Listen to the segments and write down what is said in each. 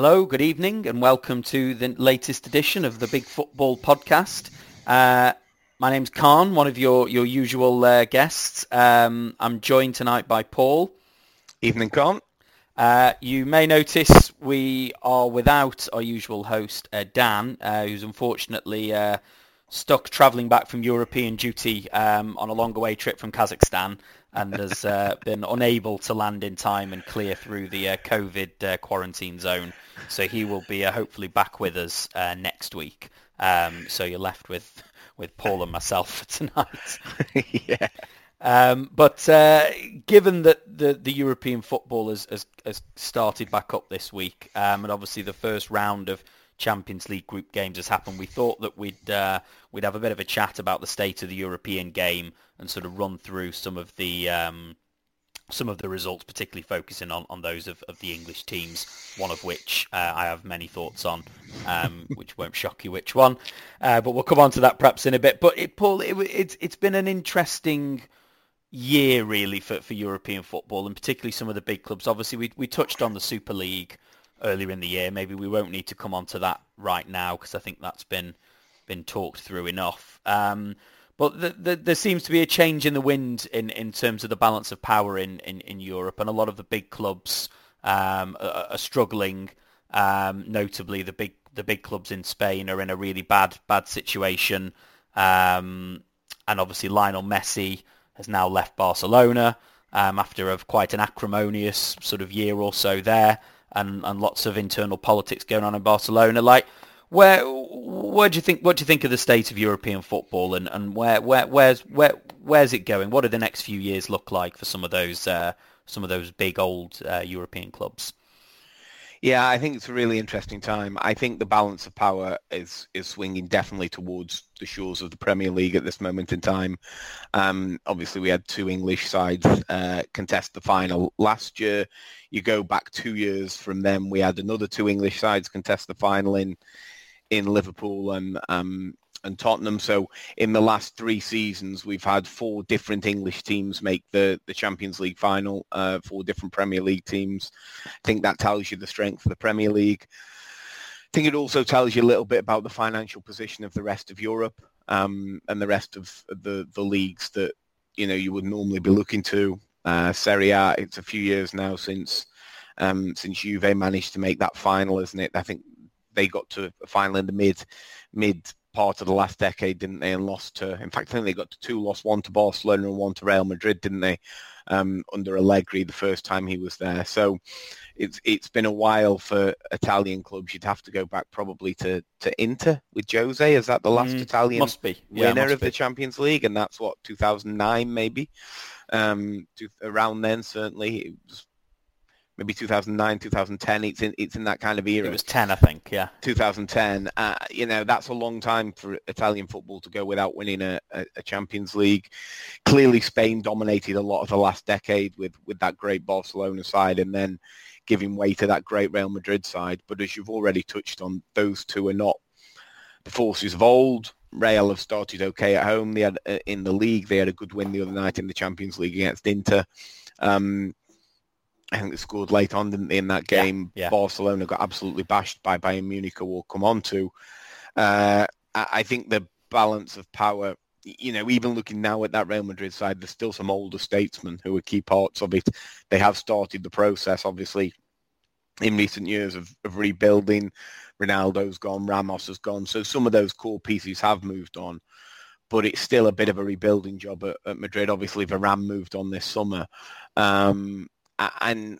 Hello, good evening, and welcome to the latest edition of the Big Football Podcast. Uh, my name's Kaan, one of your, your usual uh, guests. Um, I'm joined tonight by Paul. Evening, Kaan. Uh, you may notice we are without our usual host, uh, Dan, uh, who's unfortunately uh, stuck travelling back from European duty um, on a long away trip from Kazakhstan and has uh, been unable to land in time and clear through the uh, COVID uh, quarantine zone. So he will be uh, hopefully back with us uh, next week. Um, so you're left with with Paul and myself for tonight. yeah. Um, but uh, given that the, the European football has, has, has started back up this week, um, and obviously the first round of Champions League group games has happened, we thought that we'd uh, we'd have a bit of a chat about the state of the European game and sort of run through some of the um, some of the results, particularly focusing on, on those of, of the English teams, one of which uh, I have many thoughts on, um, which won't shock you which one. Uh, but we'll come on to that perhaps in a bit. But it, Paul, it, it's it's been an interesting year really for, for European football and particularly some of the big clubs. Obviously, we we touched on the Super League earlier in the year. Maybe we won't need to come on to that right now because I think that's been been talked through enough. Um, but the, the, there seems to be a change in the wind in, in terms of the balance of power in, in, in Europe, and a lot of the big clubs um, are, are, struggling. Um, notably, the big the big clubs in Spain are in a really bad bad situation, um, and obviously Lionel Messi has now left Barcelona um, after quite an acrimonious sort of year or so there and, and lots of internal politics going on in Barcelona. Like, where where do you think what do you think of the state of European football and, and where where where's where where's it going? What do the next few years look like for some of those uh, some of those big old uh, European clubs? Yeah, I think it's a really interesting time. I think the balance of power is is swinging definitely towards the shores of the Premier League at this moment in time. Um, obviously, we had two English sides uh, contest the final last year. You go back two years from them, we had another two English sides contest the final in in Liverpool and um, and Tottenham. So in the last three seasons, we've had four different English teams make the, the Champions League final, uh, four different Premier League teams. I think that tells you the strength of the Premier League. I think it also tells you a little bit about the financial position of the rest of Europe um, and the rest of the, the leagues that, you know, you would normally be looking to. Uh, Serie A, it's a few years now since um, since Juve managed to make that final, isn't it? I think they got to a final in the mid mid part of the last decade, didn't they? And lost to, in fact, I think they got to two, lost one to Barcelona and one to Real Madrid, didn't they? Um, under Allegri the first time he was there. So it's it's been a while for Italian clubs. You'd have to go back probably to, to Inter with Jose. Is that the last mm, Italian must be. Yeah, winner must of be. the Champions League? And that's what 2009 maybe. Um, to, around then certainly it was maybe 2009, 2010. It's in it's in that kind of era. It was 10, I think. Yeah. 2010. Uh, you know, that's a long time for Italian football to go without winning a, a, a, Champions League. Clearly, Spain dominated a lot of the last decade with with that great Barcelona side, and then giving way to that great Real Madrid side. But as you've already touched on, those two are not the forces of old. Real have started okay at home. They had uh, in the league. They had a good win the other night in the Champions League against Inter. Um, I think they scored late on, didn't they, in that game? Yeah, yeah. Barcelona got absolutely bashed by Bayern Munich, we'll come on to. Uh, I think the balance of power, you know, even looking now at that Real Madrid side, there's still some older statesmen who are key parts of it. They have started the process, obviously, in recent years of, of rebuilding. Ronaldo's gone, Ramos has gone. So some of those core pieces have moved on but it's still a bit of a rebuilding job at, at Madrid. Obviously, Varane moved on this summer. Um, and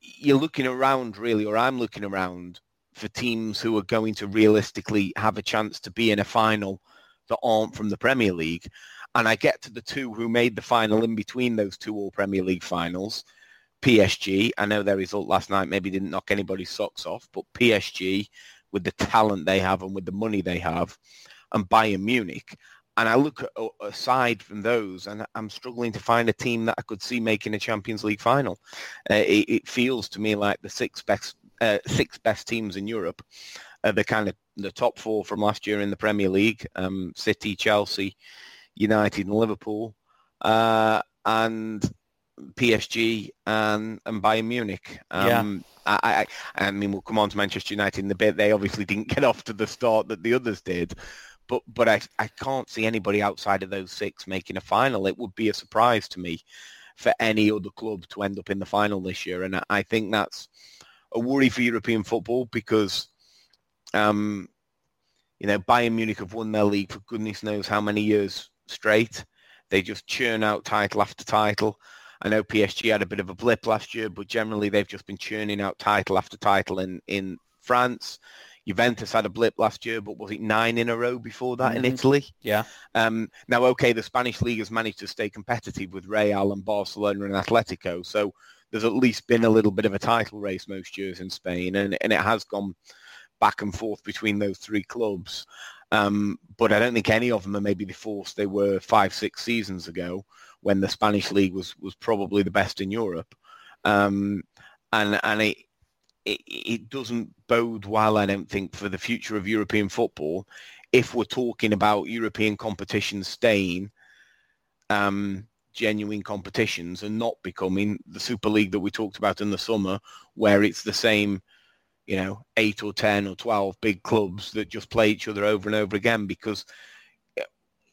you're looking around really, or I'm looking around for teams who are going to realistically have a chance to be in a final that aren't from the Premier League. And I get to the two who made the final in between those two All Premier League finals. PSG, I know their result last night maybe didn't knock anybody's socks off, but PSG, with the talent they have and with the money they have, and Bayern Munich, and I look at, aside from those, and I'm struggling to find a team that I could see making a Champions League final. Uh, it, it, feels to me like the six best uh, six best teams in Europe are the kind of the top four from last year in the Premier League: um, City, Chelsea, United, and Liverpool. Uh, and PSG and and Bayern Munich. Um, yeah. I, I, I mean, we'll come on to Manchester United in a bit. They obviously didn't get off to the start that the others did, but but I I can't see anybody outside of those six making a final. It would be a surprise to me for any other club to end up in the final this year, and I think that's a worry for European football because, um, you know, Bayern Munich have won their league for goodness knows how many years straight. They just churn out title after title. I know PSG had a bit of a blip last year, but generally they've just been churning out title after title in, in France. Juventus had a blip last year, but was it nine in a row before that mm-hmm. in Italy? Yeah. Um, now, okay, the Spanish league has managed to stay competitive with Real and Barcelona and Atletico, so there's at least been a little bit of a title race most years in Spain, and, and it has gone back and forth between those three clubs. Um, but I don't think any of them are maybe the force they were five, six seasons ago when the Spanish league was, was probably the best in Europe. Um, and and it, it, it doesn't bode well, I don't think, for the future of European football if we're talking about European competitions staying um, genuine competitions and not becoming the Super League that we talked about in the summer, where it's the same, you know, eight or ten or twelve big clubs that just play each other over and over again because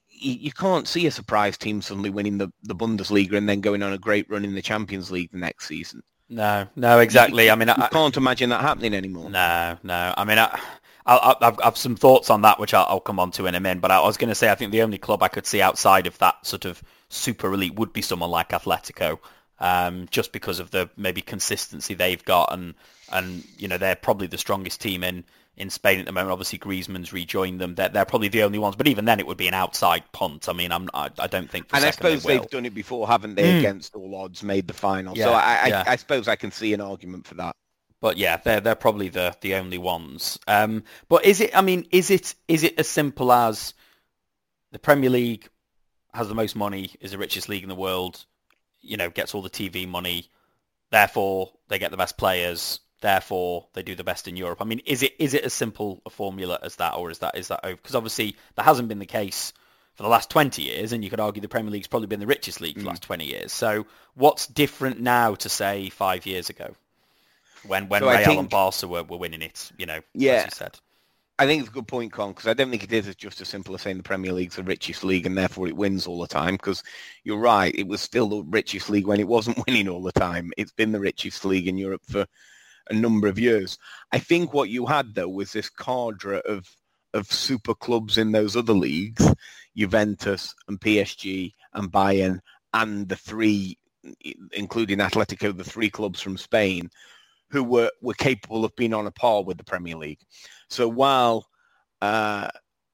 you can't see a surprise team suddenly winning the, the Bundesliga and then going on a great run in the Champions League the next season. No, no, exactly. I mean, I can't imagine that happening anymore. No, no. I mean, I, I, have I've some thoughts on that, which I'll, I'll come on to in a minute. But I was going to say, I think the only club I could see outside of that sort of super elite would be someone like Atletico, um, just because of the maybe consistency they've got, and and you know they're probably the strongest team in in Spain at the moment. Obviously, Griezmann's rejoined them. They're, they're probably the only ones. But even then, it would be an outside punt. I mean, I'm, I, I don't think. and I suppose they have done it before, haven't they? Mm. Against all odds, made the final. Yeah, so I, yeah. I, I, suppose I can see an argument for that. But yeah, they're they're probably the the only ones. Um, but is it? I mean, is it is it as simple as the Premier League has the most money, is the richest league in the world, you know, gets all the TV money, therefore they get the best players therefore they do the best in Europe. I mean, is it is it as simple a formula as that, or is that is that over? Because obviously that hasn't been the case for the last 20 years, and you could argue the Premier League's probably been the richest league for mm. the last 20 years. So what's different now to say five years ago, when when so Real think, and Barca were, were winning it? You know, yeah. as you said. I think it's a good point, Kaan, because I don't think it is as just as simple as saying the Premier League's the richest league and therefore it wins all the time. Because you're right, it was still the richest league when it wasn't winning all the time. It's been the richest league in Europe for a number of years. I think what you had though was this cadre of of super clubs in those other leagues, Juventus and PSG and Bayern and the three, including Atletico, the three clubs from Spain, who were, were capable of being on a par with the Premier League. So while uh,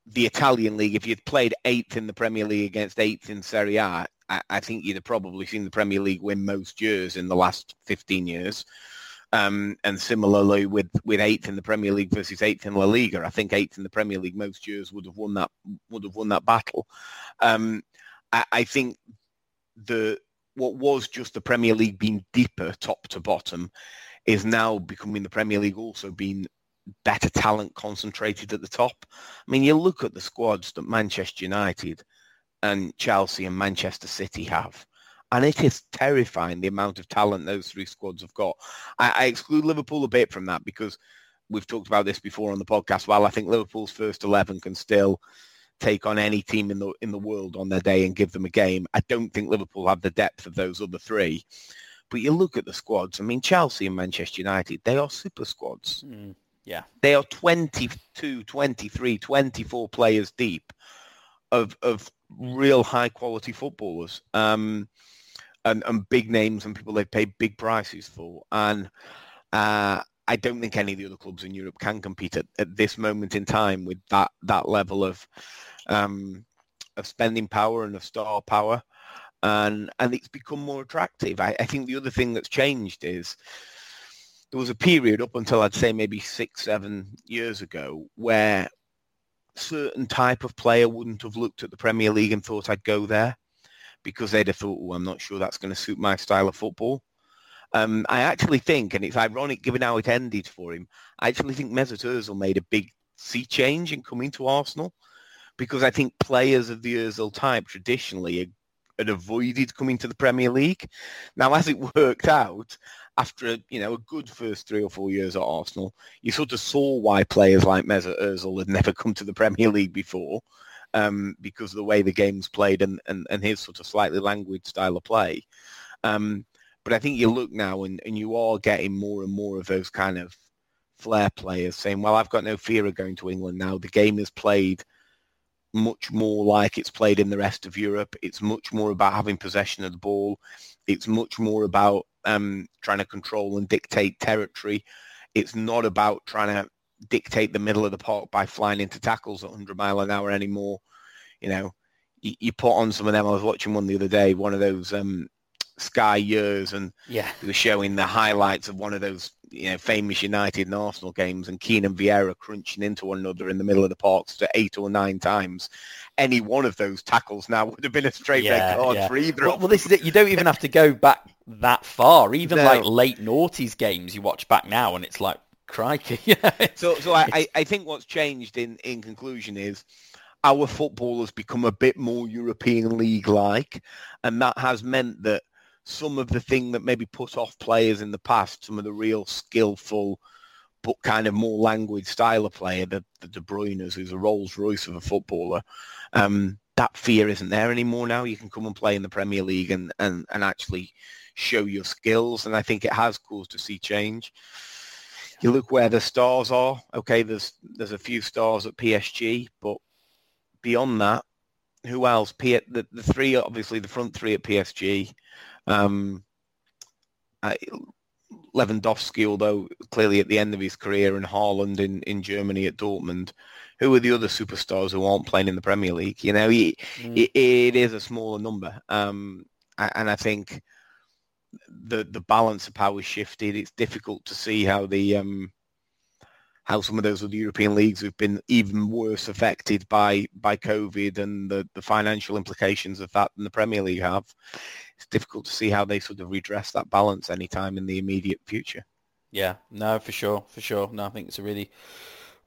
the Italian league, if you'd played eighth in the Premier League against eighth in Serie A, I, I think you'd have probably seen the Premier League win most years in the last 15 years. Um, and similarly with, with eighth in the Premier League versus eighth in La Liga, I think eighth in the Premier League most years would have won that would have won that battle. Um, I, I think the what was just the Premier League being deeper top to bottom is now becoming the Premier League also being better talent concentrated at the top. I mean, you look at the squads that Manchester United and Chelsea and Manchester City have and it is terrifying the amount of talent those three squads have got. I, I, exclude Liverpool a bit from that because we've talked about this before on the podcast. While I think Liverpool's first eleven can still take on any team in the in the world on their day and give them a game, I don't think Liverpool have the depth of those other three. But you look at the squads. I mean, Chelsea and Manchester United, they are super squads. Mm, yeah. They are 22, 23, 24 players deep of of real high quality footballers. Um, and, and big names and people they've paid big prices for. And uh, I don't think any of the other clubs in Europe can compete at, at this moment in time with that that level of um, of spending power and of star power. And and it's become more attractive. I, I think the other thing that's changed is there was a period up until I'd say maybe six, seven years ago where certain type of player wouldn't have looked at the Premier League and thought I'd go there because they'd have thought, oh, I'm not sure that's going to suit my style of football. Um, I actually think, and it's ironic given how it ended for him, I actually think Mesut Ozil made a big sea change in coming to Arsenal because I think players of the Ozil type traditionally had avoided coming to the Premier League. Now, as it worked out, after a, you know a good first three or four years at Arsenal, you sort of saw why players like Mesut Ozil had never come to the Premier League before, um, because of the way the game's played and, and, and his sort of slightly languid style of play. Um, but I think you look now and, and you are getting more and more of those kind of flair players saying, well, I've got no fear of going to England now. The game is played much more like it's played in the rest of Europe. It's much more about having possession of the ball. It's much more about um, trying to control and dictate territory. It's not about trying to dictate the middle of the park by flying into tackles at 100 mile an hour anymore. You know, you, you put on some of them. I was watching one the other day, one of those um, Sky years, and yeah, they were showing the highlights of one of those you know famous United and Arsenal games, and Keane and Vieira crunching into one another in the middle of the park to eight or nine times. Any one of those tackles now would have been a straight yeah, red card yeah. for either. Well, well, this is it. You don't even have to go back that far. Even No. like late noughties games, you watch back now, and it's like crikey. Yeah, So, so I, I, think what's changed in, in conclusion is our football has become a bit more European League-like, and that has meant that some of the thing that maybe put off players in the past, some of the real skillful but kind of more languid style of player, the, the De Bruyne's, who's a Rolls Royce of a footballer, um, that fear isn't there anymore now. You can come and play in the Premier League and, and, and actually show your skills, and I think it has caused to sea change you look where the stars are. Okay, there's there's a few stars at PSG, but beyond that, who else? P- the the three, obviously the front three at PSG. Um, uh, Lewandowski, although clearly at the end of his career, and Haaland in, in Germany at Dortmund. Who are the other superstars who aren't playing in the Premier League? You know, it, Mm. it, it is a smaller number, um, and I think the the balance of power shifted. It's difficult to see how the um, how some of those other European leagues have been even worse affected by by COVID and the, the financial implications of that than the Premier League have. It's difficult to see how they sort of redress that balance anytime in the immediate future. Yeah, no, for sure, for sure. No, I think it's a really,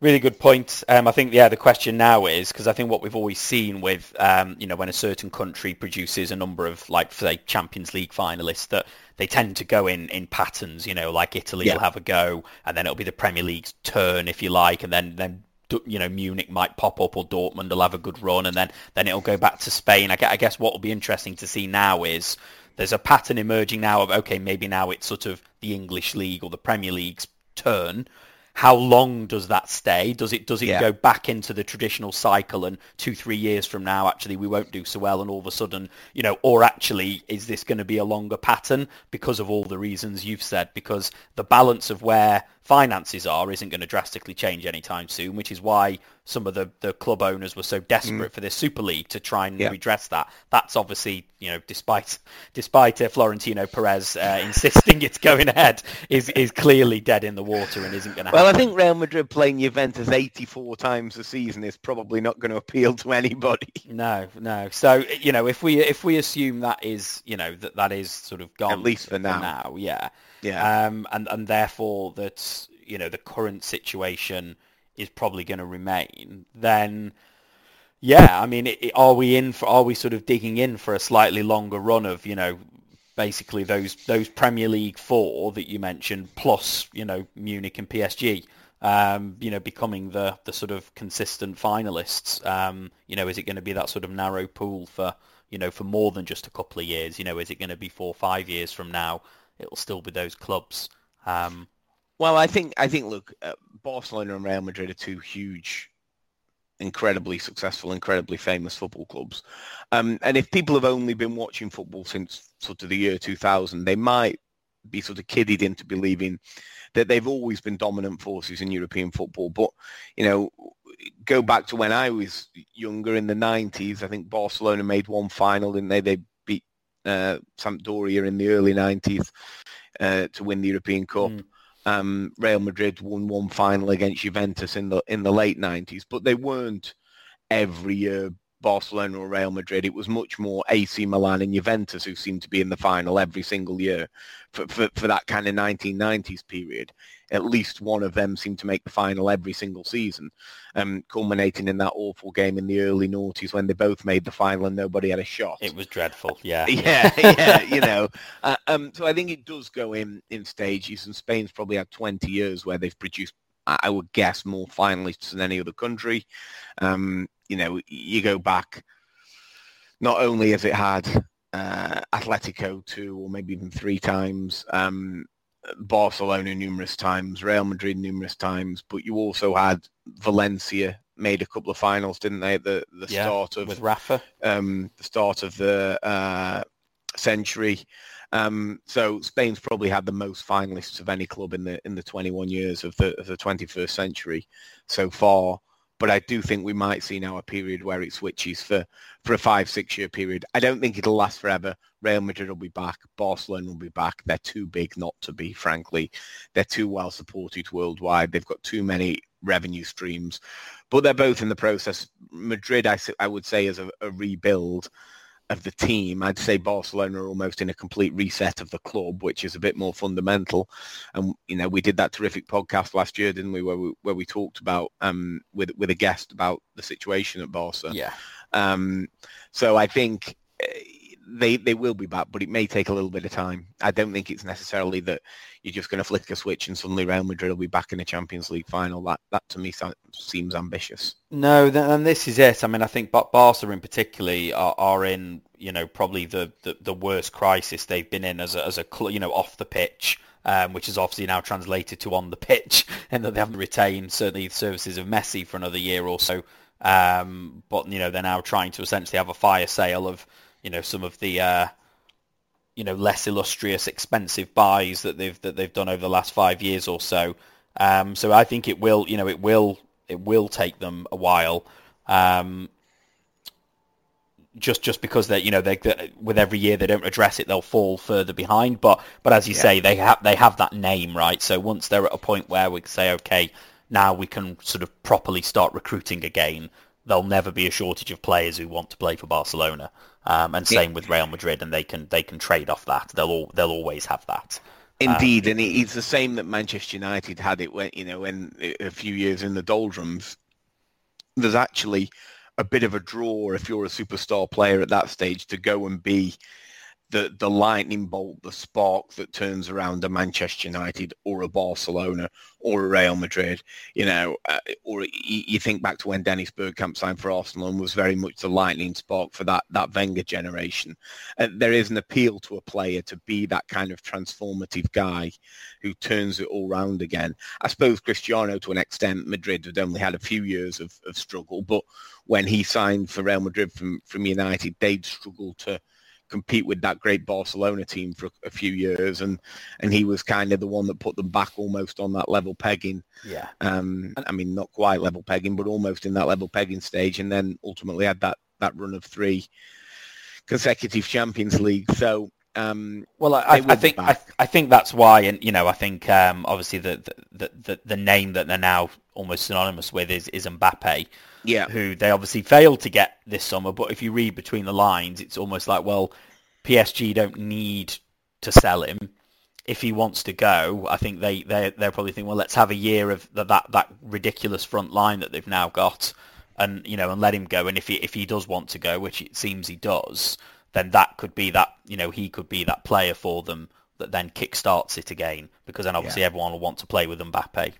really good point. Um, I think, yeah, the question now is because I think what we've always seen with, um, you know, when a certain country produces a number of, like, say, Champions League finalists, that they tend to go in in patterns. You know, like Italy Yeah. will have a go, and then it'll be the Premier League's turn, if you like, and then then. You know, Munich might pop up, or Dortmund will have a good run, and then then it'll go back to Spain. I gue- I guess what will be interesting to see now is there's a pattern emerging now of okay, maybe now it's sort of the English league or the Premier League's turn. How long does that stay? Does it does it Yeah. go back into the traditional cycle and two three years from now actually we won't do so well and all of a sudden you know or actually is this going to be a longer pattern because of all the reasons you've said because the balance of where finances are isn't going to drastically change anytime soon which is why some of the, the club owners were so desperate for this Super League to try and Yeah. redress that. That's obviously, you know, despite despite uh, Florentino Perez uh, insisting it's going ahead, is is clearly dead in the water and isn't going to Well, I think Real Madrid playing Juventus 84 times a season is probably not going to appeal to anybody. No, no. So you know, if we if we assume that is you know that that is sort of gone At least for now. yeah, Yeah. um, and and therefore that you know the current situation is probably going to remain, then yeah, I mean, it, it- are we in for are we sort of digging in for a slightly longer run of you know basically those those Premier League four that you mentioned plus you know Munich and PSG. Um, you know, becoming the, the sort of consistent finalists. Um, you know, is it going to be that sort of narrow pool for you know for more than just a couple of years? You know, is it going to be four or five years from now? It'll still be those clubs. Um, Well, I think I think look, uh, Barcelona and Real Madrid are two huge, incredibly successful, incredibly famous football clubs. Um, and if people have only been watching football since sort of the year 2000, they might be sort of kidded into believing that they've always been dominant forces in European football. But you know, go back to when I was younger in the 90s. I think Barcelona made one final, and they they uh, Sampdoria in the early 90s uh, to win the European Cup. Mm. Um, Real Madrid won one final against Juventus in the in the late 90s, but they weren't every year Barcelona or Real Madrid. It was much more AC Milan and Juventus who seemed to be in the final every single year for, for, for that kind of 1990s period. At least one of them seemed to make the final every single season, um, culminating in that awful game in the early noughties when they both made the final and nobody had a shot. It was dreadful, yeah. yeah, yeah, you know. Uh, um, so I think it does go in, in stages, and Spain's probably had 20 years where they've produced I would guess more finalists than any other country. Um, you know, you go back, not only has it had uh, Atletico two or maybe even three times, um, Barcelona numerous times, Real Madrid numerous times, but you also had Valencia made a couple of finals, didn't they? At the the yeah, start of with Rafa, um, the start of the uh, century. Um, so Spain's probably had the most finalists of any club in the in the 21 years of the of the 21st century so far. But I do think we might see now a period where it switches for, for a five, six year period. I don't think it'll last forever. Real Madrid will be back. Barcelona will be back. They're too big not to be, frankly. They're too well supported worldwide. They've got too many revenue streams. But they're both in the process. Madrid, I, I would say, is a, a rebuild of the team. I'd say Barcelona are almost in a complete reset of the club, which is a bit more fundamental. And you know, we did that terrific podcast last year, didn't we, where we where we talked about um, with with a guest about the situation at Barca. Yeah. Um, so I think eh, they they will be back, but it may take a little bit of time. I don't think it's necessarily that you're just going to flick a switch and suddenly Real Madrid will be back in a Champions League final. That that to me seems ambitious. No, and this is it. I mean, I think Barca in particular are, are in you know probably the, the, the worst crisis they've been in as a, as a you know off the pitch. Um, which is obviously now translated to on the pitch, and that they haven't retained certainly the services of Messi for another year or so. Um, but you know they're now trying to essentially have a fire sale of you know some of the uh, you know less illustrious, expensive buys that they've that they've done over the last five years or so. Um, so I think it will you know it will it will take them a while. Um, just just because they you know they with every year they don't address it they'll fall further behind but but as you yeah. say they have they have that name right so once they're at a point where we say okay now we can sort of properly start recruiting again there'll never be a shortage of players who want to play for Barcelona um, and same yeah. with Real Madrid, and they can they can trade off that. They'll all, they'll always have that. Indeed, um, and it's the same that Manchester United had it when you know when a few years in the doldrums. There's actually a bit of a draw if you're a superstar player at that stage to go and be the the lightning bolt, the spark that turns around a Manchester United or a Barcelona or a Real Madrid, you know, uh, or you, think back to when Dennis Bergkamp signed for Arsenal and was very much the lightning spark for that that Wenger generation. Uh, there is an appeal to a player to be that kind of transformative guy who turns it all round again. I suppose Cristiano, to an extent, Madrid had only had a few years of, of struggle, but when he signed for Real Madrid from from United, they'd struggled to compete with that great Barcelona team for a few years, and and he was kind of the one that put them back almost on that level pegging. Yeah. Um, I mean, not quite level pegging, but almost in that level pegging stage, and then ultimately had that that run of three consecutive Champions League. So. Um, well, I, I think I, I, think that's why, and you know, I think um, obviously the, the the the name that they're now almost synonymous with is is Mbappe yeah. who they obviously failed to get this summer. But if you read between the lines, it's almost like, well, PSG don't need to sell him. If he wants to go, I think they they they're probably thinking, well, let's have a year of the, that that ridiculous front line that they've now got, and you know, and let him go. And if he if he does want to go, which it seems he does, then that could be that you know he could be that player for them that then kickstarts it again. Because then obviously yeah. everyone will want to play with Mbappe.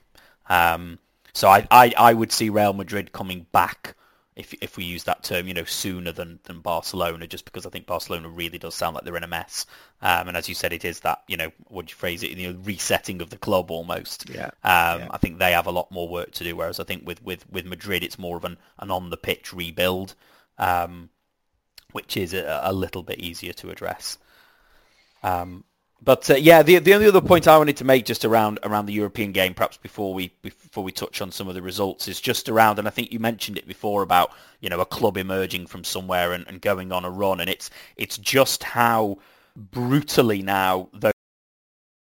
Um, so I, I, I would see Real Madrid coming back if if we use that term, you know, sooner than, than Barcelona, just because I think Barcelona really does sound like they're in a mess. Um, and as you said, it is that, you know, would you phrase it, you know, resetting of the club almost. Yeah. Um, yeah. I think they have a lot more work to do, whereas I think with, with, with Madrid, it's more of an, an on-the-pitch rebuild, um, which is a, a, little bit easier to address. Um, but uh, yeah, the the only other point I wanted to make just around around the European game, perhaps before we before we touch on some of the results, is just around, and I think you mentioned it before about you know a club emerging from somewhere and, and going on a run, and it's it's just how brutally now those,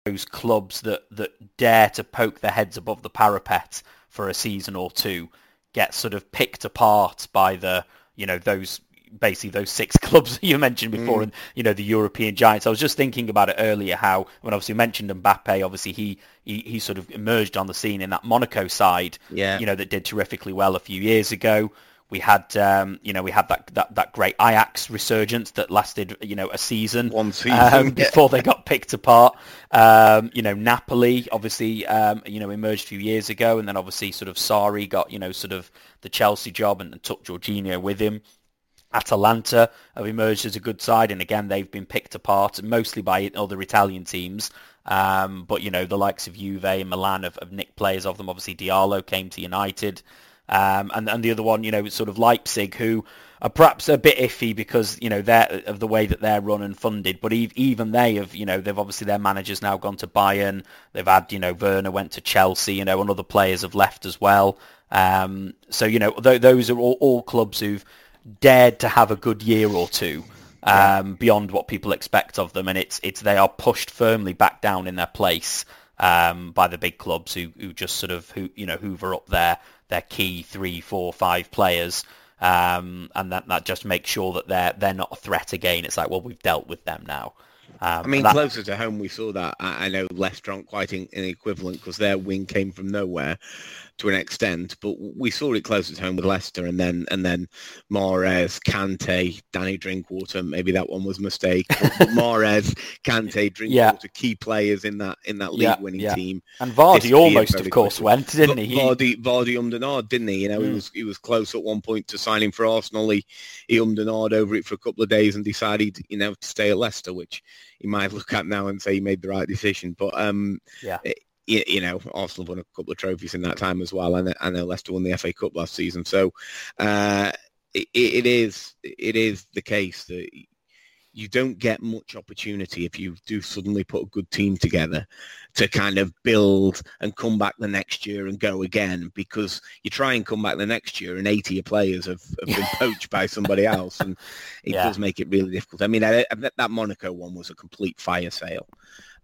those clubs that that dare to poke their heads above the parapet for a season or two get sort of picked apart by the you know those basically those six clubs you mentioned before, mm. and you know the European giants. I was just thinking about it earlier. How when obviously mentioned Mbappe, obviously he, he he sort of emerged on the scene in that Monaco side. Yeah. You know that did terrifically well a few years ago. We had, um, you know, we had that, that, that great Ajax resurgence that lasted, you know, a season, one season um, before they got picked apart. Um, you know, Napoli obviously, um, you know, emerged a few years ago, and then obviously sort of Sarri got, you know, sort of the Chelsea job and, and took Jorginho with him. Atalanta have emerged as a good side, and again they've been picked apart mostly by other Italian teams. Um, but you know the likes of Juve and Milan have, have nicked players of them. Obviously Diallo came to United. Um, and, and the other one, you know, sort of Leipzig, who are perhaps a bit iffy because, you know, they're, of the way that they're run and funded. But even they have, you know, they've obviously their manager's now gone to Bayern. They've had, you know, Werner went to Chelsea, you know, and other players have left as well. Um, so, you know, th- those are all, all clubs who've dared to have a good year or two. Um, beyond what people expect of them, and it's it's they are pushed firmly back down in their place um, by the big clubs who, who just sort of who you know hoover up their their key three, four, five players, um, and that that just makes sure that they're they're not a threat again. It's like, well, we've dealt with them now. Um, I mean, that... closer to home, we saw that. I, I know Leicester aren't quite in, in equivalent because their wing came from nowhere to an extent, but we saw it close at home with Leicester, and then and then Mahrez, Kante, Danny Drinkwater. Maybe that one was a mistake. But Mahrez, Kante, Drinkwater, yeah. key players in that in that league-winning yeah, yeah. team. And Vardy almost, of course, went, didn't he? Vardy, Vardy ummed ahed, didn't he? You know, mm. he was he was close at one point to signing for Arsenal. He he ummed and ahed over it for a couple of days and decided, you know, to stay at Leicester, which he might look at now and say he made the right decision. But um, yeah. It, you, know, Arsenal won a couple of trophies in that time as well, and I know Leicester won the FA Cup last season. So uh, it, it is it is the case that you don't get much opportunity if you do suddenly put a good team together to kind of build and come back the next year and go again because you try and come back the next year and 80 of players have, have been poached by somebody else and it yeah. does make it really difficult. I mean, I, I, that Monaco one was a complete fire sale.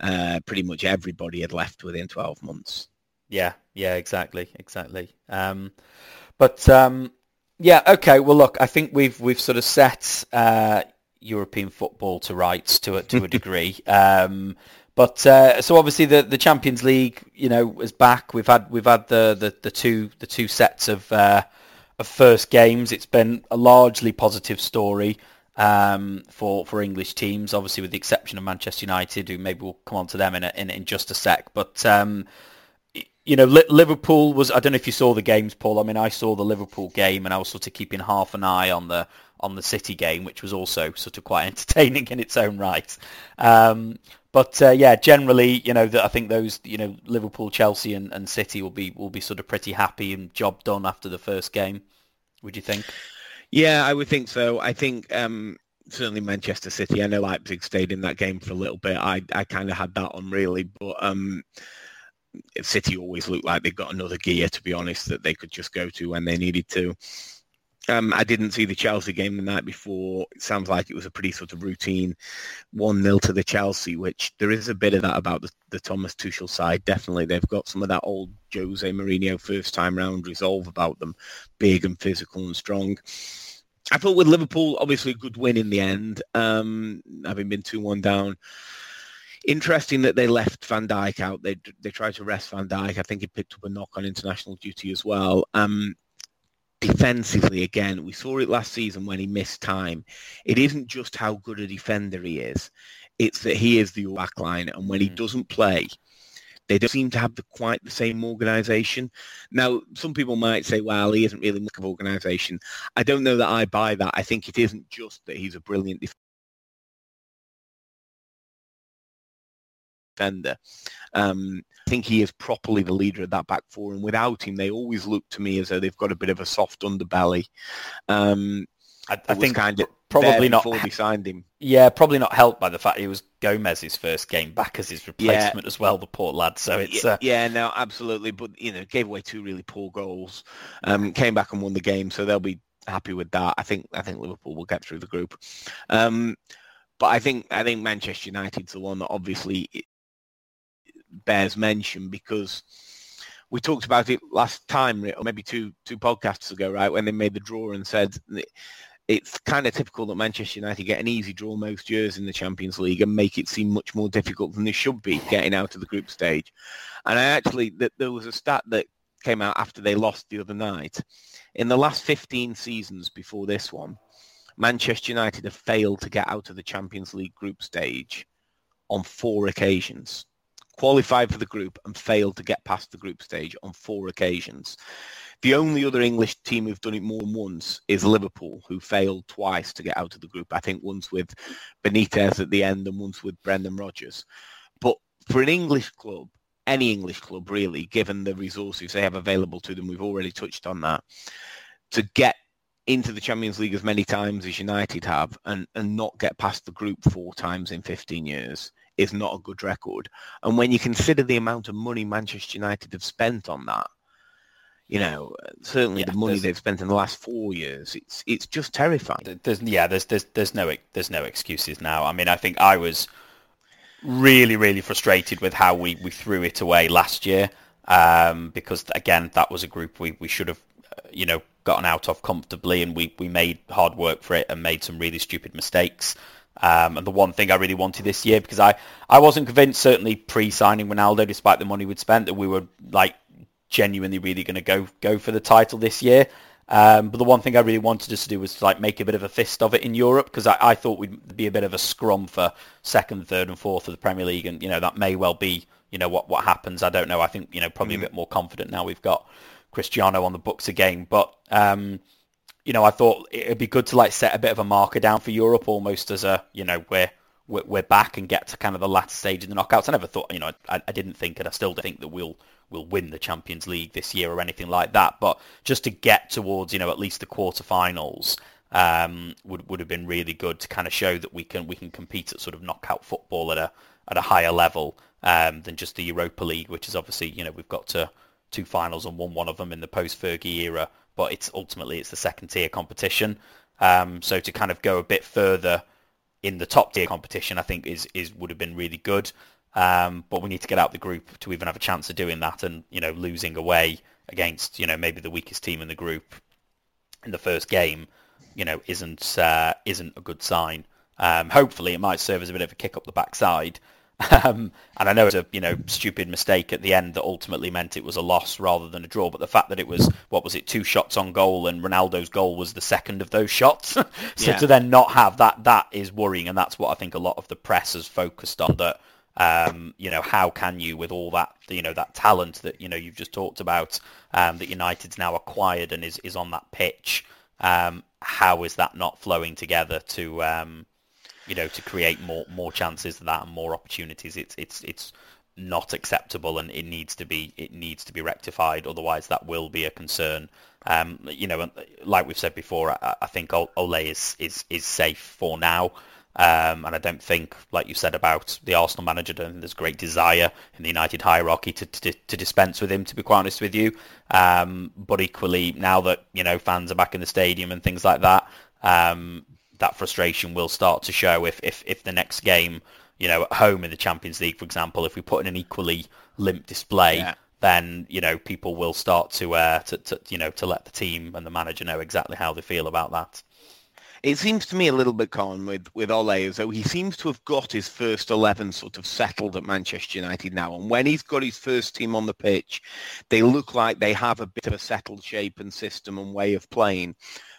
Uh, pretty much everybody had left within 12 months. Yeah, yeah, exactly, exactly. Um, but um, yeah, okay. Well, look, I think we've we've sort of set uh, European football to rights to a, to a degree. um, but uh, so obviously the, the Champions League, you know, is back. We've had we've had the, the, the two the two sets of uh, of first games. It's been a largely positive story um, for for English teams, obviously with the exception of Manchester United, who maybe we'll come on to them in a, in, in just a sec. But um, you know, Liverpool was. I don't know if you saw the games, Paul. I mean, I saw the Liverpool game, and I was sort of keeping half an eye on the on the City game, which was also sort of quite entertaining in its own right. Um, but uh, yeah, generally, you know, I think those, you know, Liverpool, Chelsea, and, and City will be will be sort of pretty happy and job done after the first game. Would you think? Yeah, I would think so. I think um, certainly Manchester City. I know Leipzig stayed in that game for a little bit. I I kind of had that on really, but um, City always looked like they've got another gear, to be honest, that they could just go to when they needed to. Um, I didn't see the Chelsea game the night before. It sounds like it was a pretty sort of routine 1-0 to the Chelsea, which there is a bit of that about the, the Thomas Tuchel side. Definitely. They've got some of that old Jose Mourinho first time round resolve about them, big and physical and strong. I thought with Liverpool, obviously a good win in the end, um, having been 2-1 down. Interesting that they left Van Dijk out. They they tried to rest Van Dijk. I think he picked up a knock on international duty as well. Um, defensively, again, we saw it last season when he missed time. It isn't just how good a defender he is; it's that he is the backline, and when he mm. doesn't play, they don't seem to have the, quite the same organisation. Now, some people might say, well, he isn't really much of organisation. I don't know that I buy that. I think it isn't just that he's a brilliant defender. Um, I think he is properly the leader of that back four, and without him, they always look to me as though they've got a bit of a soft underbelly. Um, I, I think kind of probably not before they signed him. Yeah, probably not helped by the fact he was Gomez's first game back as his replacement yeah. as well, the poor lad. So it's uh... yeah, no, absolutely. But you know, gave away two really poor goals. Um, came back and won the game, so they'll be happy with that. I think I think Liverpool will get through the group. Um, but I think I think Manchester United's the one that obviously bears mention because we talked about it last time, or maybe two two podcasts ago, right, when they made the draw and said it's kind of typical that Manchester United get an easy draw most years in the Champions League and make it seem much more difficult than they should be getting out of the group stage. And I actually, there was a stat that came out after they lost the other night. In the last 15 seasons before this one, Manchester United have failed to get out of the Champions League group stage on four occasions. Qualified for the group and failed to get past the group stage on four occasions. The only other English team who've done it more than once is Liverpool, who failed twice to get out of the group. I think once with Benitez at the end and once with Brendan Rodgers. But for an English club, any English club really, given the resources they have available to them, we've already touched on that, to get into the Champions League as many times as United have and, and not get past the group four times in 15 years is not a good record. And when you consider the amount of money Manchester United have spent on that, you know, certainly yeah, the money they've spent in the last four years, it's it's just terrifying. There's yeah, there's there's there's no there's no excuses now. I mean, I think I was really really frustrated with how we, we threw it away last year um, because again that was a group we, we should have uh, you know gotten out of comfortably and we, we made hard work for it and made some really stupid mistakes. Um, and the one thing I really wanted this year because I, I wasn't convinced certainly pre-signing Ronaldo despite the money we'd spent that we were like genuinely really going to go go for the title this year. Um, but the one thing I really wanted us to do was to, like make a bit of a fist of it in Europe because I, I, thought we'd be a bit of a scrum for second, third, and fourth of the Premier League, and you know that may well be you know what what happens. I don't know. I think you know probably mm-hmm. a bit more confident now we've got Cristiano on the books again. But um, you know I thought it'd be good to like set a bit of a marker down for Europe, almost as a you know we're we're back and get to kind of the latter stage of the knockouts. I never thought, you know, I, I didn't think, and I still don't think that we'll will win the Champions League this year or anything like that. But just to get towards, you know, at least the quarterfinals um, would would have been really good to kind of show that we can we can compete at sort of knockout football at a at a higher level um, than just the Europa League, which is obviously, you know, we've got to two finals and won one of them in the post Fergie era, but it's ultimately it's the second tier competition. Um, so to kind of go a bit further in the top tier competition, I think is is would have been really good. Um, but we need to get out the group to even have a chance of doing that. And you know, losing away against you know maybe the weakest team in the group in the first game, you know, isn't uh, isn't a good sign. Um, hopefully, it might serve as a bit of a kick up the backside. Um, and I know it's a you know stupid mistake at the end that ultimately meant it was a loss rather than a draw. But the fact that it was what was it two shots on goal and Ronaldo's goal was the second of those shots, so yeah. to then not have that that is worrying, and that's what I think a lot of the press has focused on. That um, you know, how can you, with all that, you know, that talent that you know you've just talked about, um, that United's now acquired and is is on that pitch, um, how is that not flowing together to, um, you know, to create more more chances than that and more opportunities? It's it's it's not acceptable and it needs to be it needs to be rectified. Otherwise, that will be a concern. Um, you know, like we've said before, I, I think Ole is is is safe for now. Um, and I don't think, like you said about the Arsenal manager, there's great desire in the United hierarchy to, to, to dispense with him, to be quite honest with you. Um, but equally, now that you know fans are back in the stadium and things like that, um, that frustration will start to show if, if, if the next game, you know, at home in the Champions League, for example, if we put in an equally limp display, yeah. then you know people will start to, uh, to, to you know to let the team and the manager know exactly how they feel about that. It seems to me a little bit, Colin, with, with Ole, as though he seems to have got his first 11 sort of settled at Manchester United now. And when he's got his first team on the pitch, they look like they have a bit of a settled shape and system and way of playing.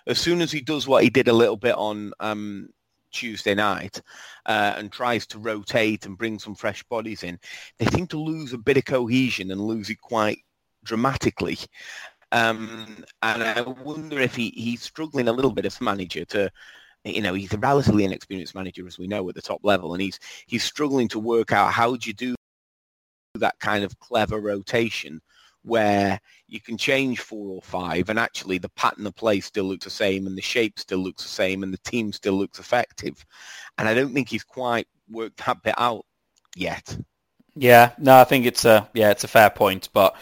As soon as he does what he did a little bit on um, Tuesday night uh, and tries to rotate and bring some fresh bodies in, they seem to lose a bit of cohesion and lose it quite dramatically. Um, and I wonder if he, he's struggling a little bit as manager to, you know, he's a relatively inexperienced manager, as we know, at the top level, and he's he's struggling to work out how do you do that kind of clever rotation where you can change four or five and actually the pattern of play still looks the same and the shape still looks the same and the team still looks effective. And I don't think he's quite worked that bit out yet. Yeah, no, I think it's a yeah, it's a fair point, but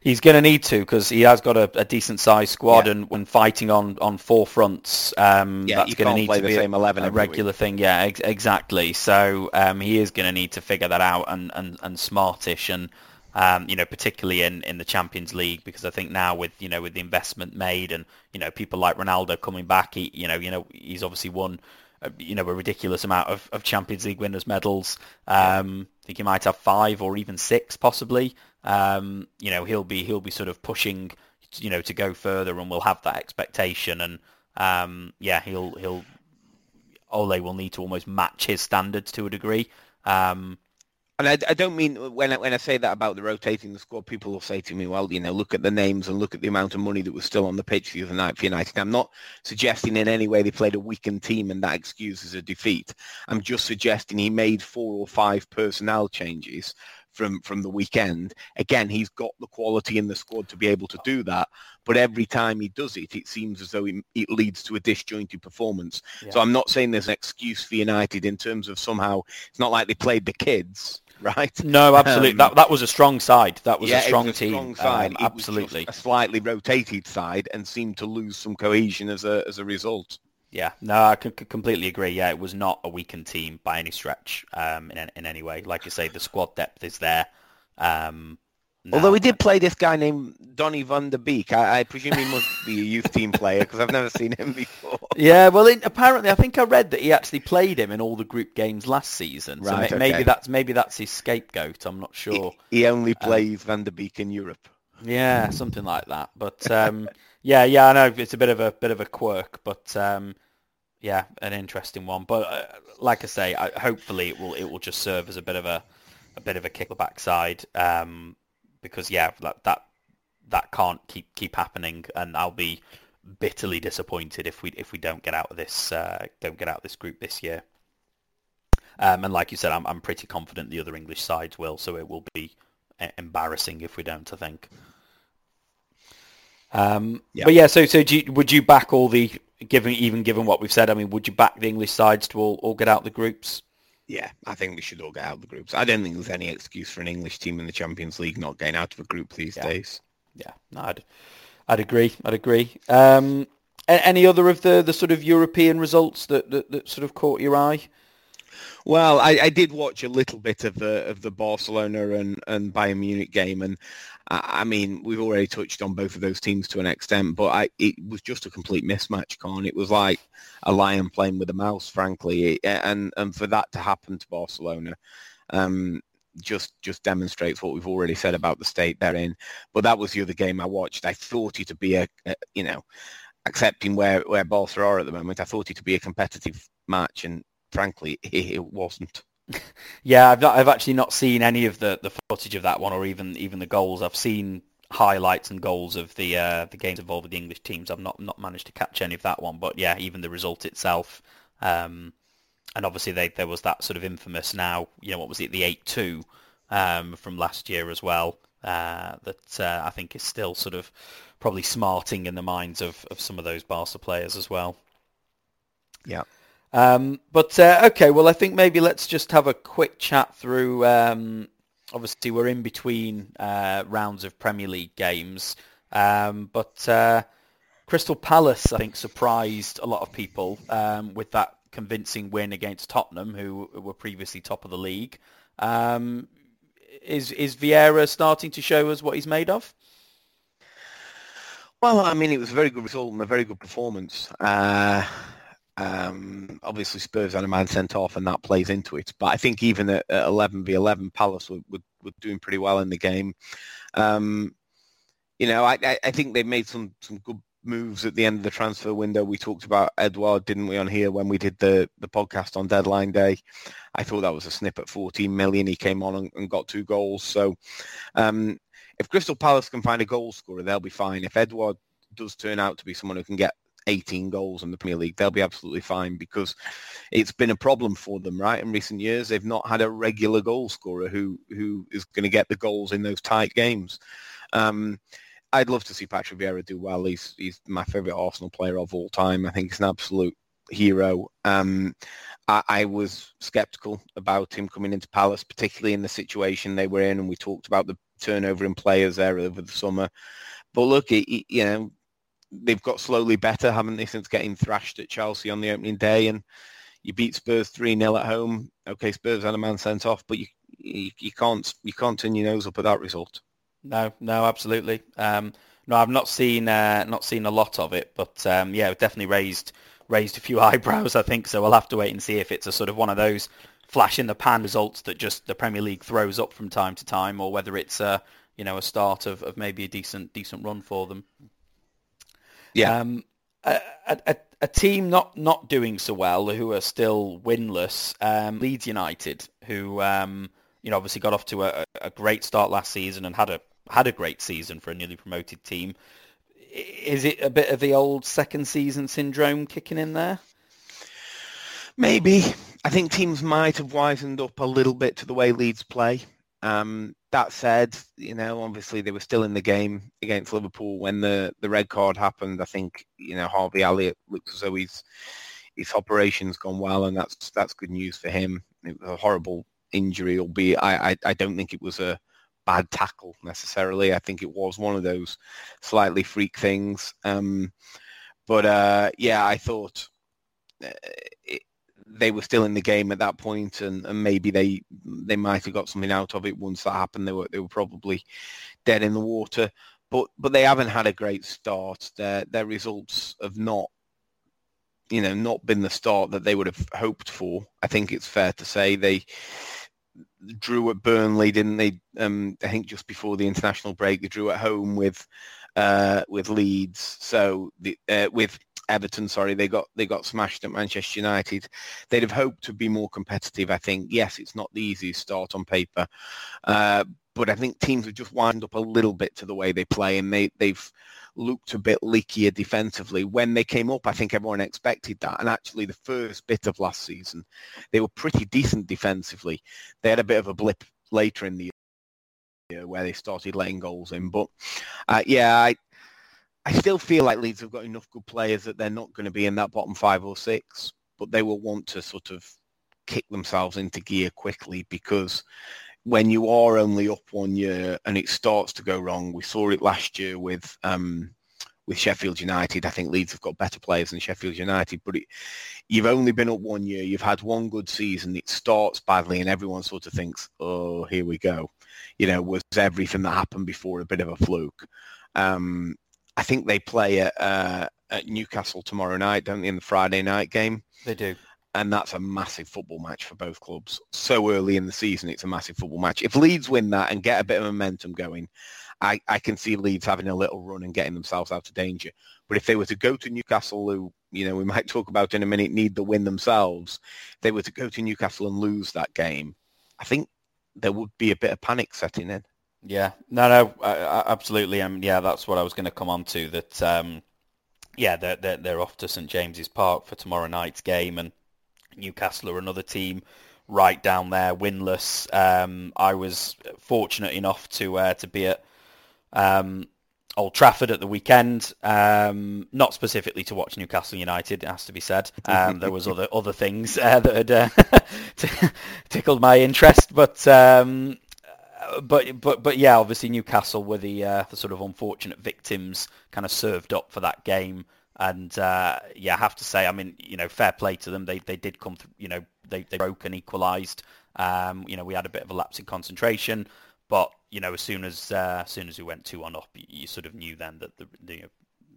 He's going to need to because he has got a, a decent sized squad, yeah. and when fighting on, on four fronts, um, yeah, that's going to need to be a, a regular thing. Yeah, ex- exactly. So um, he is going to need to figure that out and, and, and smartish and Um, you know, particularly in, in the Champions League, because I think now with you know with the investment made and you know people like Ronaldo coming back, he you know you know he's obviously won uh, you know a ridiculous amount of, of Champions League winners medals. Um, I think he might have five or even six possibly. Um, you know, he'll be he'll be sort of pushing you know to go further, and we'll have that expectation. And um, yeah, he'll he'll Ole will need to almost match his standards to a degree. Um, and I, I, don't mean uh, when I, when I say that about the rotating the squad, people will say to me, well, you know, look at the names and look at the amount of money that was still on the pitch the other night for United. I'm not suggesting in any way they played a weakened team and that excuses a defeat. I'm just suggesting he made four or five personnel changes from from the weekend. Again, he's got the quality in the squad to be able to do that. But every time he does it, it seems as though it leads to a disjointed performance. Yeah. So I'm not saying there's an excuse for United in terms of somehow it's not like they played the kids. Right? No, absolutely. Um, that that was a strong side. That was yeah, a strong was a team. Strong side. Um, absolutely, a slightly rotated side, and seemed to lose some cohesion as a as a result. Yeah, no, I completely agree. Yeah, it was not a weakened team by any stretch um, in, in any way. Like you say, the squad depth is there. Um, Although we did play this guy named Donny van der Beek. I, I presume he must be a youth team player because I've never seen him before. Yeah, well, in, apparently, I think I read that he actually played him in all the group games last season. So right, maybe okay. that's maybe that's his scapegoat. I'm not sure. He, he only um, plays um, van der Beek in Europe. Yeah, something like that. But um, yeah, yeah, I know it's a bit of a bit of a quirk, but um, yeah, an interesting one. But uh, like I say, I, hopefully it will it will just serve as a bit of a a bit of a kick the backside um, because yeah, that, that that can't keep keep happening, and I'll be bitterly disappointed if we if we don't get out of this uh, don't get out of this group this year. Um, and like you said, I'm I'm pretty confident the other English sides will, so it will be embarrassing if we don't. I think. Um, yeah. But yeah, so so you, would you back all the given even given what we've said? I mean, would you back the English sides to all, all get out the groups? Yeah, I think we should all get out of the groups. I don't think there's any excuse for an English team in the Champions League not getting out of a group these yeah. days. Yeah, no, I'd, I'd agree. I'd agree. Um, any other of the, the sort of European results that, that, that sort of caught your eye? Well, I, I, did watch a little bit of the of the Barcelona and, and Bayern Munich game, and I, I, mean we've already touched on both of those teams to an extent, but I, it was just a complete mismatch, Kaan. It was like a lion playing with a mouse, frankly, and and for that to happen to Barcelona. Um, just just demonstrates what we've already said about the state they're in. But that was the other game I watched. I thought it to be a, a you know, accepting where where Barca are at the moment. I thought it to be a competitive match, and frankly, it wasn't. Yeah, I've not, I've actually not seen any of the, the footage of that one, or even even the goals. I've seen highlights and goals of the uh, the games involved with the English teams. I've not not managed to catch any of that one, but yeah, even the result itself. Um, and obviously, they, there was that sort of infamous now. You know, what was it? The eight two um, from last year as well. Uh, that uh, I think is still sort of probably smarting in the minds of, of some of those Barca players as well. Yeah. Um, but uh, okay, well, I think maybe let's just have a quick chat through. Um, obviously, we're in between uh, rounds of Premier League games, um, but uh, Crystal Palace, I think, surprised a lot of people um, with that convincing win against Tottenham, who were previously top of the league. Um, is is Vieira starting to show us what he's made of? Well, I mean, it was a very good result and a very good performance. Uh, um, obviously, Spurs had a man sent off, and that plays into it. But I think even at, at 11 v 11, Palace were, were, were, doing pretty well in the game. Um, you know, I, I, think they made some, some good moves at the end of the transfer window. We talked about Edouard, didn't we, on here when we did the, the podcast on deadline day. I thought that was a snip at 14 million. He came on and, and got two goals. So um, if Crystal Palace can find a goal scorer, they'll be fine. If Edouard does turn out to be someone who can get 18 goals in the Premier League, they'll be absolutely fine because it's been a problem for them, right? In recent years, they've not had a regular goal scorer who who is going to get the goals in those tight games. Um, I'd love to see Patrick Vieira do well. He's he's my favourite Arsenal player of all time. I think he's an absolute hero. Um, I, I, was sceptical about him coming into Palace, particularly in the situation they were in, and we talked about the turnover in players there over the summer. But look, you know, they've got slowly better, haven't they, since getting thrashed at Chelsea on the opening day, and you beat Spurs three 0 at home. Okay, Spurs had a man sent off, but you you, you can't you can't turn your nose up at that result. No, no, absolutely. Um, no, I've not seen uh, not seen a lot of it, but um, yeah, definitely raised raised a few eyebrows. I think so. We'll have to wait and see if it's a sort of one of those flash in the pan results that just the Premier League throws up from time to time, or whether it's a you know a start of, of maybe a decent decent run for them. Yeah. Um, a, a, a team not not doing so well, who are still winless, um, Leeds United, who um, you know obviously got off to a, a great start last season and had a had a great season for a newly promoted team. Is it a bit of the old second season syndrome kicking in there? Maybe. I think teams might have wisened up a little bit to the way Leeds play. Um, that said, you know, obviously they were still in the game against Liverpool when the, the red card happened. I think, you know, Harvey Elliott looks as though he's, his operation's gone well and that's that's good news for him. It was a horrible injury, albeit I, I, I don't think it was a bad tackle necessarily. I think it was one of those slightly freak things. Um, but uh, yeah, I thought uh, it, they were still in the game at that point, and, and maybe they they might have got something out of it once that happened. They were they were probably dead in the water, but but they haven't had a great start. Their their results have not you know not been the start that they would have hoped for. I think it's fair to say they drew at Burnley, didn't they? Um, I think just before the international break, they drew at home with uh, with Leeds. So the, uh, with Everton, sorry, they got they got smashed at Manchester United. They'd have hoped to be more competitive. I think. Yes, it's not the easiest start on paper, uh, but I think teams have just wound up a little bit to the way they play, and they they've looked a bit leakier defensively. When they came up, I think everyone expected that. And actually, the first bit of last season, they were pretty decent defensively. They had a bit of a blip later in the year where they started letting goals in. But uh, yeah, I I still feel like Leeds have got enough good players that they're not going to be in that bottom five or six, but they will want to sort of kick themselves into gear quickly because when you are only up one year and it starts to go wrong, we saw it last year with um, with Sheffield United. I think Leeds have got better players than Sheffield United, but it, you've only been up one year. You've had one good season. It starts badly, and everyone sort of thinks, "Oh, here we go." You know, was everything that happened before a bit of a fluke? Um, I think they play at, uh, at Newcastle tomorrow night, don't they, in the Friday night game? They do. And that's a massive football match for both clubs. So early in the season, it's a massive football match. If Leeds win that and get a bit of momentum going, I, I can see Leeds having a little run and getting themselves out of danger. But if they were to go to Newcastle, who, you know, we might talk about in a minute, need the win themselves, if they were to go to Newcastle and lose that game, I think there would be a bit of panic setting in. Yeah, no, no, uh, absolutely. Um, yeah, that's what I was going to come on to. That, um, yeah, they're, they're they're off to St James's Park for tomorrow night's game, and Newcastle are another team right down there, winless. Um, I was fortunate enough to uh, to be at um, Old Trafford at the weekend, um, not specifically to watch Newcastle United, it has to be said. Um, there was other other things uh, that had uh, tickled my interest, but um, but but but yeah, obviously Newcastle were the uh, the sort of unfortunate victims, kind of served up for that game. And uh, yeah, I have to say, I mean, you know, fair play to them. They they did come, through, you know, they they broke and equalised. Um, you know, we had a bit of a lapse in concentration, but you know, as soon as uh, as soon as we went two on up, you, you sort of knew then that the the,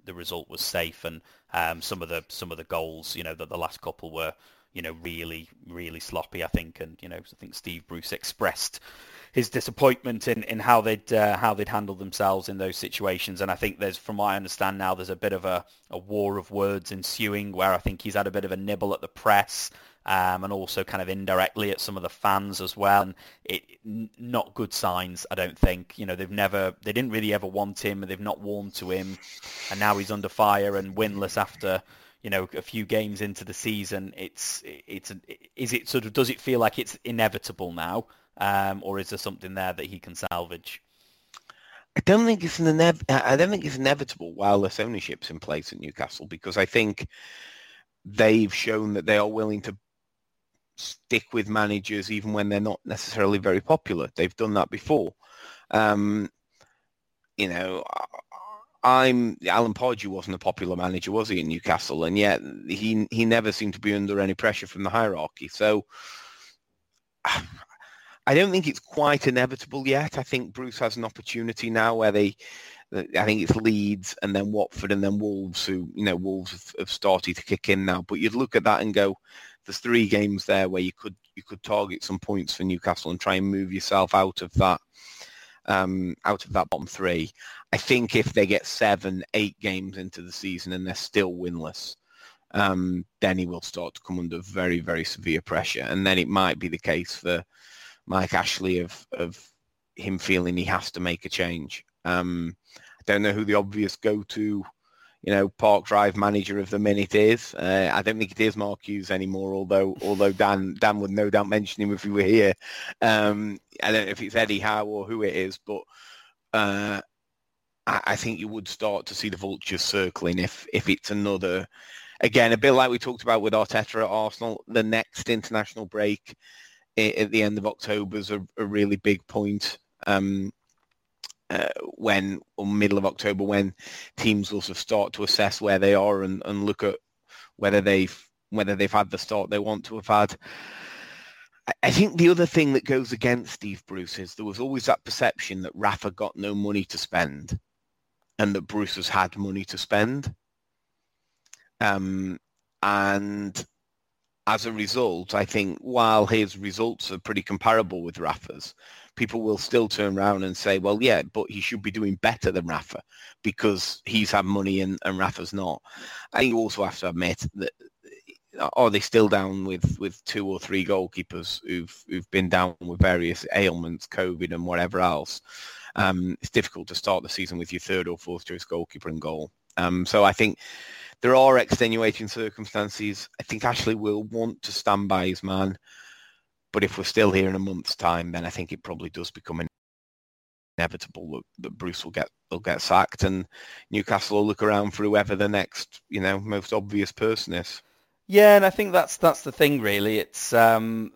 the result was safe. And um, some of the some of the goals, you know, that the last couple were, you know, really really sloppy. I think, and you know, I think Steve Bruce expressed his disappointment in, in how they'd uh, how they'd handled themselves in those situations. And I think there's, from what I understand now, there's a bit of a, a war of words ensuing where I think he's had a bit of a nibble at the press. Um, and also kind of indirectly at some of the fans as well. And it not good signs, I don't think. You know, they've never, they didn't really ever want him, and they've not warmed to him, and now he's under fire and winless after you know a few games into the season. It's it's is it sort of does it feel like it's inevitable now? Um, or is there something there that he can salvage? I don't think it's an inev- I don't think it's inevitable this ownership's in place at Newcastle because I think they've shown that they are willing to stick with managers even when they're not necessarily very popular. They've done that before. Um, you know, I'm Alan Pardew wasn't a popular manager, was he in Newcastle? And yet he he never seemed to be under any pressure from the hierarchy. So I don't think it's quite inevitable yet. I think Bruce has an opportunity now where they, I think it's Leeds and then Watford and then Wolves who, you know, Wolves have, started to kick in now. But you'd look at that and go, there's three games there where you could you could target some points for Newcastle and try and move yourself out of that um, out of that bottom three. I think if they get seven, eight games into the season and they're still winless, um, then he will start to come under very, very severe pressure. And then it might be the case for Mike Ashley of, of him feeling he has to make a change. Um, I don't know who the obvious go-to, you know, Park Drive manager of the minute is. Uh, I don't think it is Mark Hughes anymore, although although Dan Dan would no doubt mention him if he were here. Um, I don't know if it's Eddie Howe or who it is, but uh, I, I think you would start to see the vultures circling if if it's another again, a bit like we talked about with Arteta at Arsenal, the next international break at the end of October is a, a really big point. Um, uh, when or middle of October, when teams also start to assess where they are and, and look at whether they've whether they've had the start they want to have had. I think the other thing that goes against Steve Bruce is there was always that perception that Rafa got no money to spend and that Bruce has had money to spend. Um, and as a result, I think while his results are pretty comparable with Rafa's, people will still turn around and say, well, yeah, but he should be doing better than Rafa because he's had money and, and Rafa's not. I you also have to admit that are they still down with, with two or three goalkeepers who've who've been down with various ailments, COVID and whatever else? Um, it's difficult to start the season with your third or fourth choice goalkeeper in goal. Um, so I think there are extenuating circumstances. I think Ashley will want to stand by his man. But if we're still here in a month's time, then I think it probably does become inevitable that, Bruce will get will get sacked and Newcastle will look around for whoever the next, you know, most obvious person is. Yeah, and I think that's that's the thing really. It's um,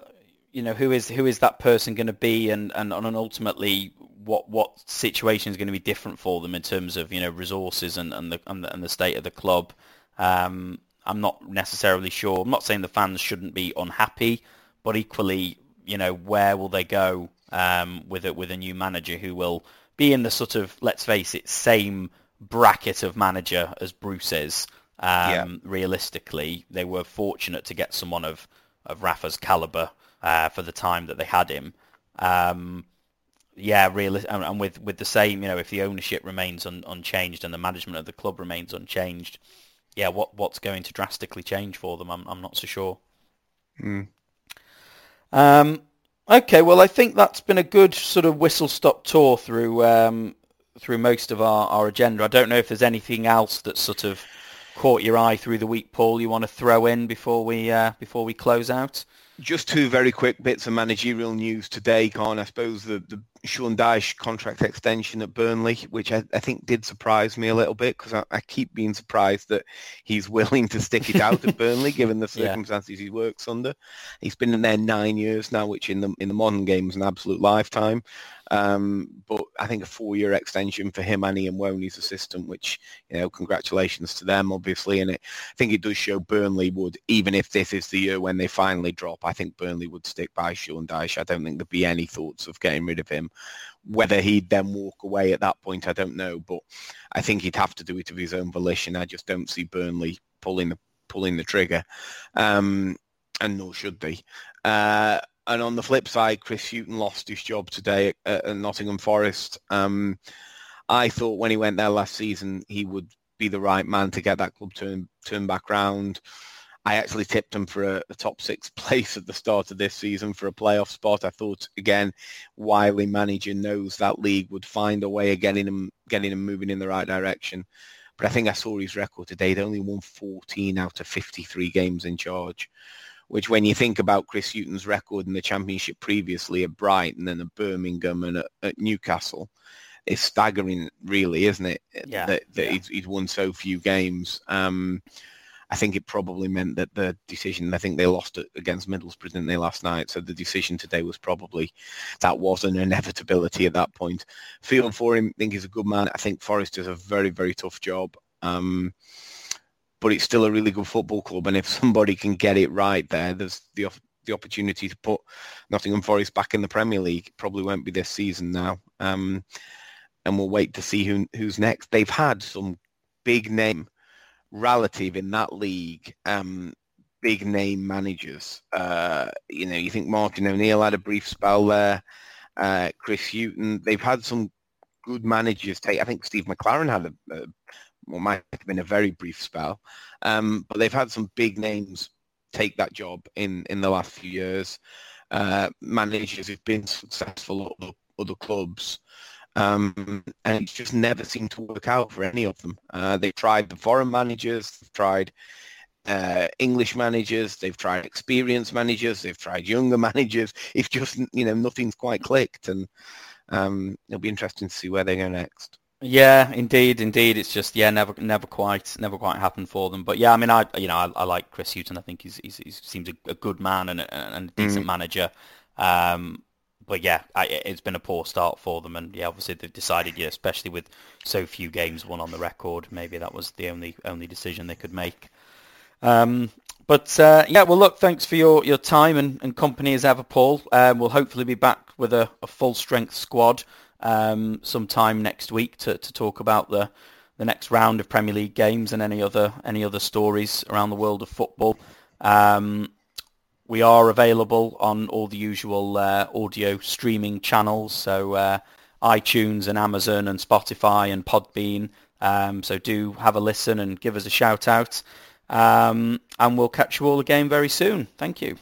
you know, who is who is that person going to be and, and and ultimately what what situation is going to be different for them in terms of, you know, resources and, and the and the, and the state of the club. Um, I'm not necessarily sure. I'm not saying the fans shouldn't be unhappy, but equally, you know, where will they go um, with a, with a new manager who will be in the sort of, let's face it, same bracket of manager as Bruce is. Um, yeah. Realistically, they were fortunate to get someone of of Rafa's caliber uh, for the time that they had him. Um, yeah, really, and, and, with with the same, you know, if the ownership remains un, unchanged and the management of the club remains unchanged, yeah, what what's going to drastically change for them? I'm I'm not so sure. Mm. Um, okay, well, I think that's been a good sort of whistle-stop tour through um, through most of our, our agenda. I don't know if there's anything else that sort of caught your eye through the week, Paul. You want to throw in before we uh, before we close out? Just two very quick bits of managerial news today, Kaan. I suppose the, the Sean Dyche contract extension at Burnley, which I, I think did surprise me a little bit because I, I, keep being surprised that he's willing to stick it out at Burnley given the circumstances yeah. he works under. He's been in there nine years now, which in the in the modern game is an absolute lifetime. Um, but I think a four-year extension for him and Ian Woan's assistant, which, you know, congratulations to them, obviously. And it, I think it does show Burnley would, even if this is the year when they finally drop, I think Burnley would stick by Sean Dyche. I don't think there'd be any thoughts of getting rid of him. Whether he'd then walk away at that point, I don't know. But I think he'd have to do it of his own volition. I just don't see Burnley pulling the pulling the trigger. Um, and nor should they. Uh, and on the flip side, Chris Hughton lost his job today at, at Nottingham Forest. Um, I thought when he went there last season, he would be the right man to get that club turn turn back round. I actually tipped him for a, a, top six place at the start of this season for a playoff spot. I thought again, Wiley manager knows that league would find a way of getting him getting him moving in the right direction. But I think I saw his record today. They only won 14 out of 53 games in charge which when you think about Chris Hughton's record in the championship previously at Brighton and at Birmingham and at, at Newcastle, it's staggering, really, isn't it? Yeah. That, that yeah. He's, he's, won so few games. Um, I think it probably meant that the decision, I think they lost it against Middlesbrough, didn't they, last night? So the decision today was probably, that was an inevitability at that point. Feeling for him, I think he's a good man. I think Forest does a very, very tough job. Um, but it's still a really good football club. And if somebody can get it right there, there's the the opportunity to put Nottingham Forest back in the Premier League. Probably won't be this season now. Um, and we'll wait to see who, who's next. They've had some big name relative in that league. Um, big name managers. Uh, you know, you think Martin O'Neill had a brief spell there. Uh, Chris Hughton. They've had some good managers take. I think Steve McClaren had a, a well, might have been a very brief spell, um, but they've had some big names take that job in in the last few years. Uh, managers who've been successful at other, other clubs. Um, and it's just never seemed to work out for any of them. Uh, they've tried the foreign managers, they've tried uh, English managers, they've tried experienced managers, they've tried younger managers. It's just you know nothing's quite clicked, and um, it'll be interesting to see where they go next. Yeah, indeed, indeed. It's just yeah, never, never quite, never quite happened for them. But yeah, I mean, I you know, I, I like Chris Hughton. I think he's, he's he seems a, a, good man and a, and a decent mm. manager. Um, but yeah, I, it's been a poor start for them, and yeah, obviously they've decided, yeah, especially with so few games won on the record, maybe that was the only only decision they could make. Um, but uh, yeah, well, look, thanks for your, your time and, and company as ever, Paul. Um, we'll hopefully be back with a, a full strength squad um, sometime next week to, to talk about the the next round of Premier League games and any other any other stories around the world of football. Um, we are available on all the usual uh, audio streaming channels, so uh, iTunes and Amazon and Spotify and Podbean. Um, so do have a listen and give us a shout out. Um, and we'll catch you all again very soon. Thank you.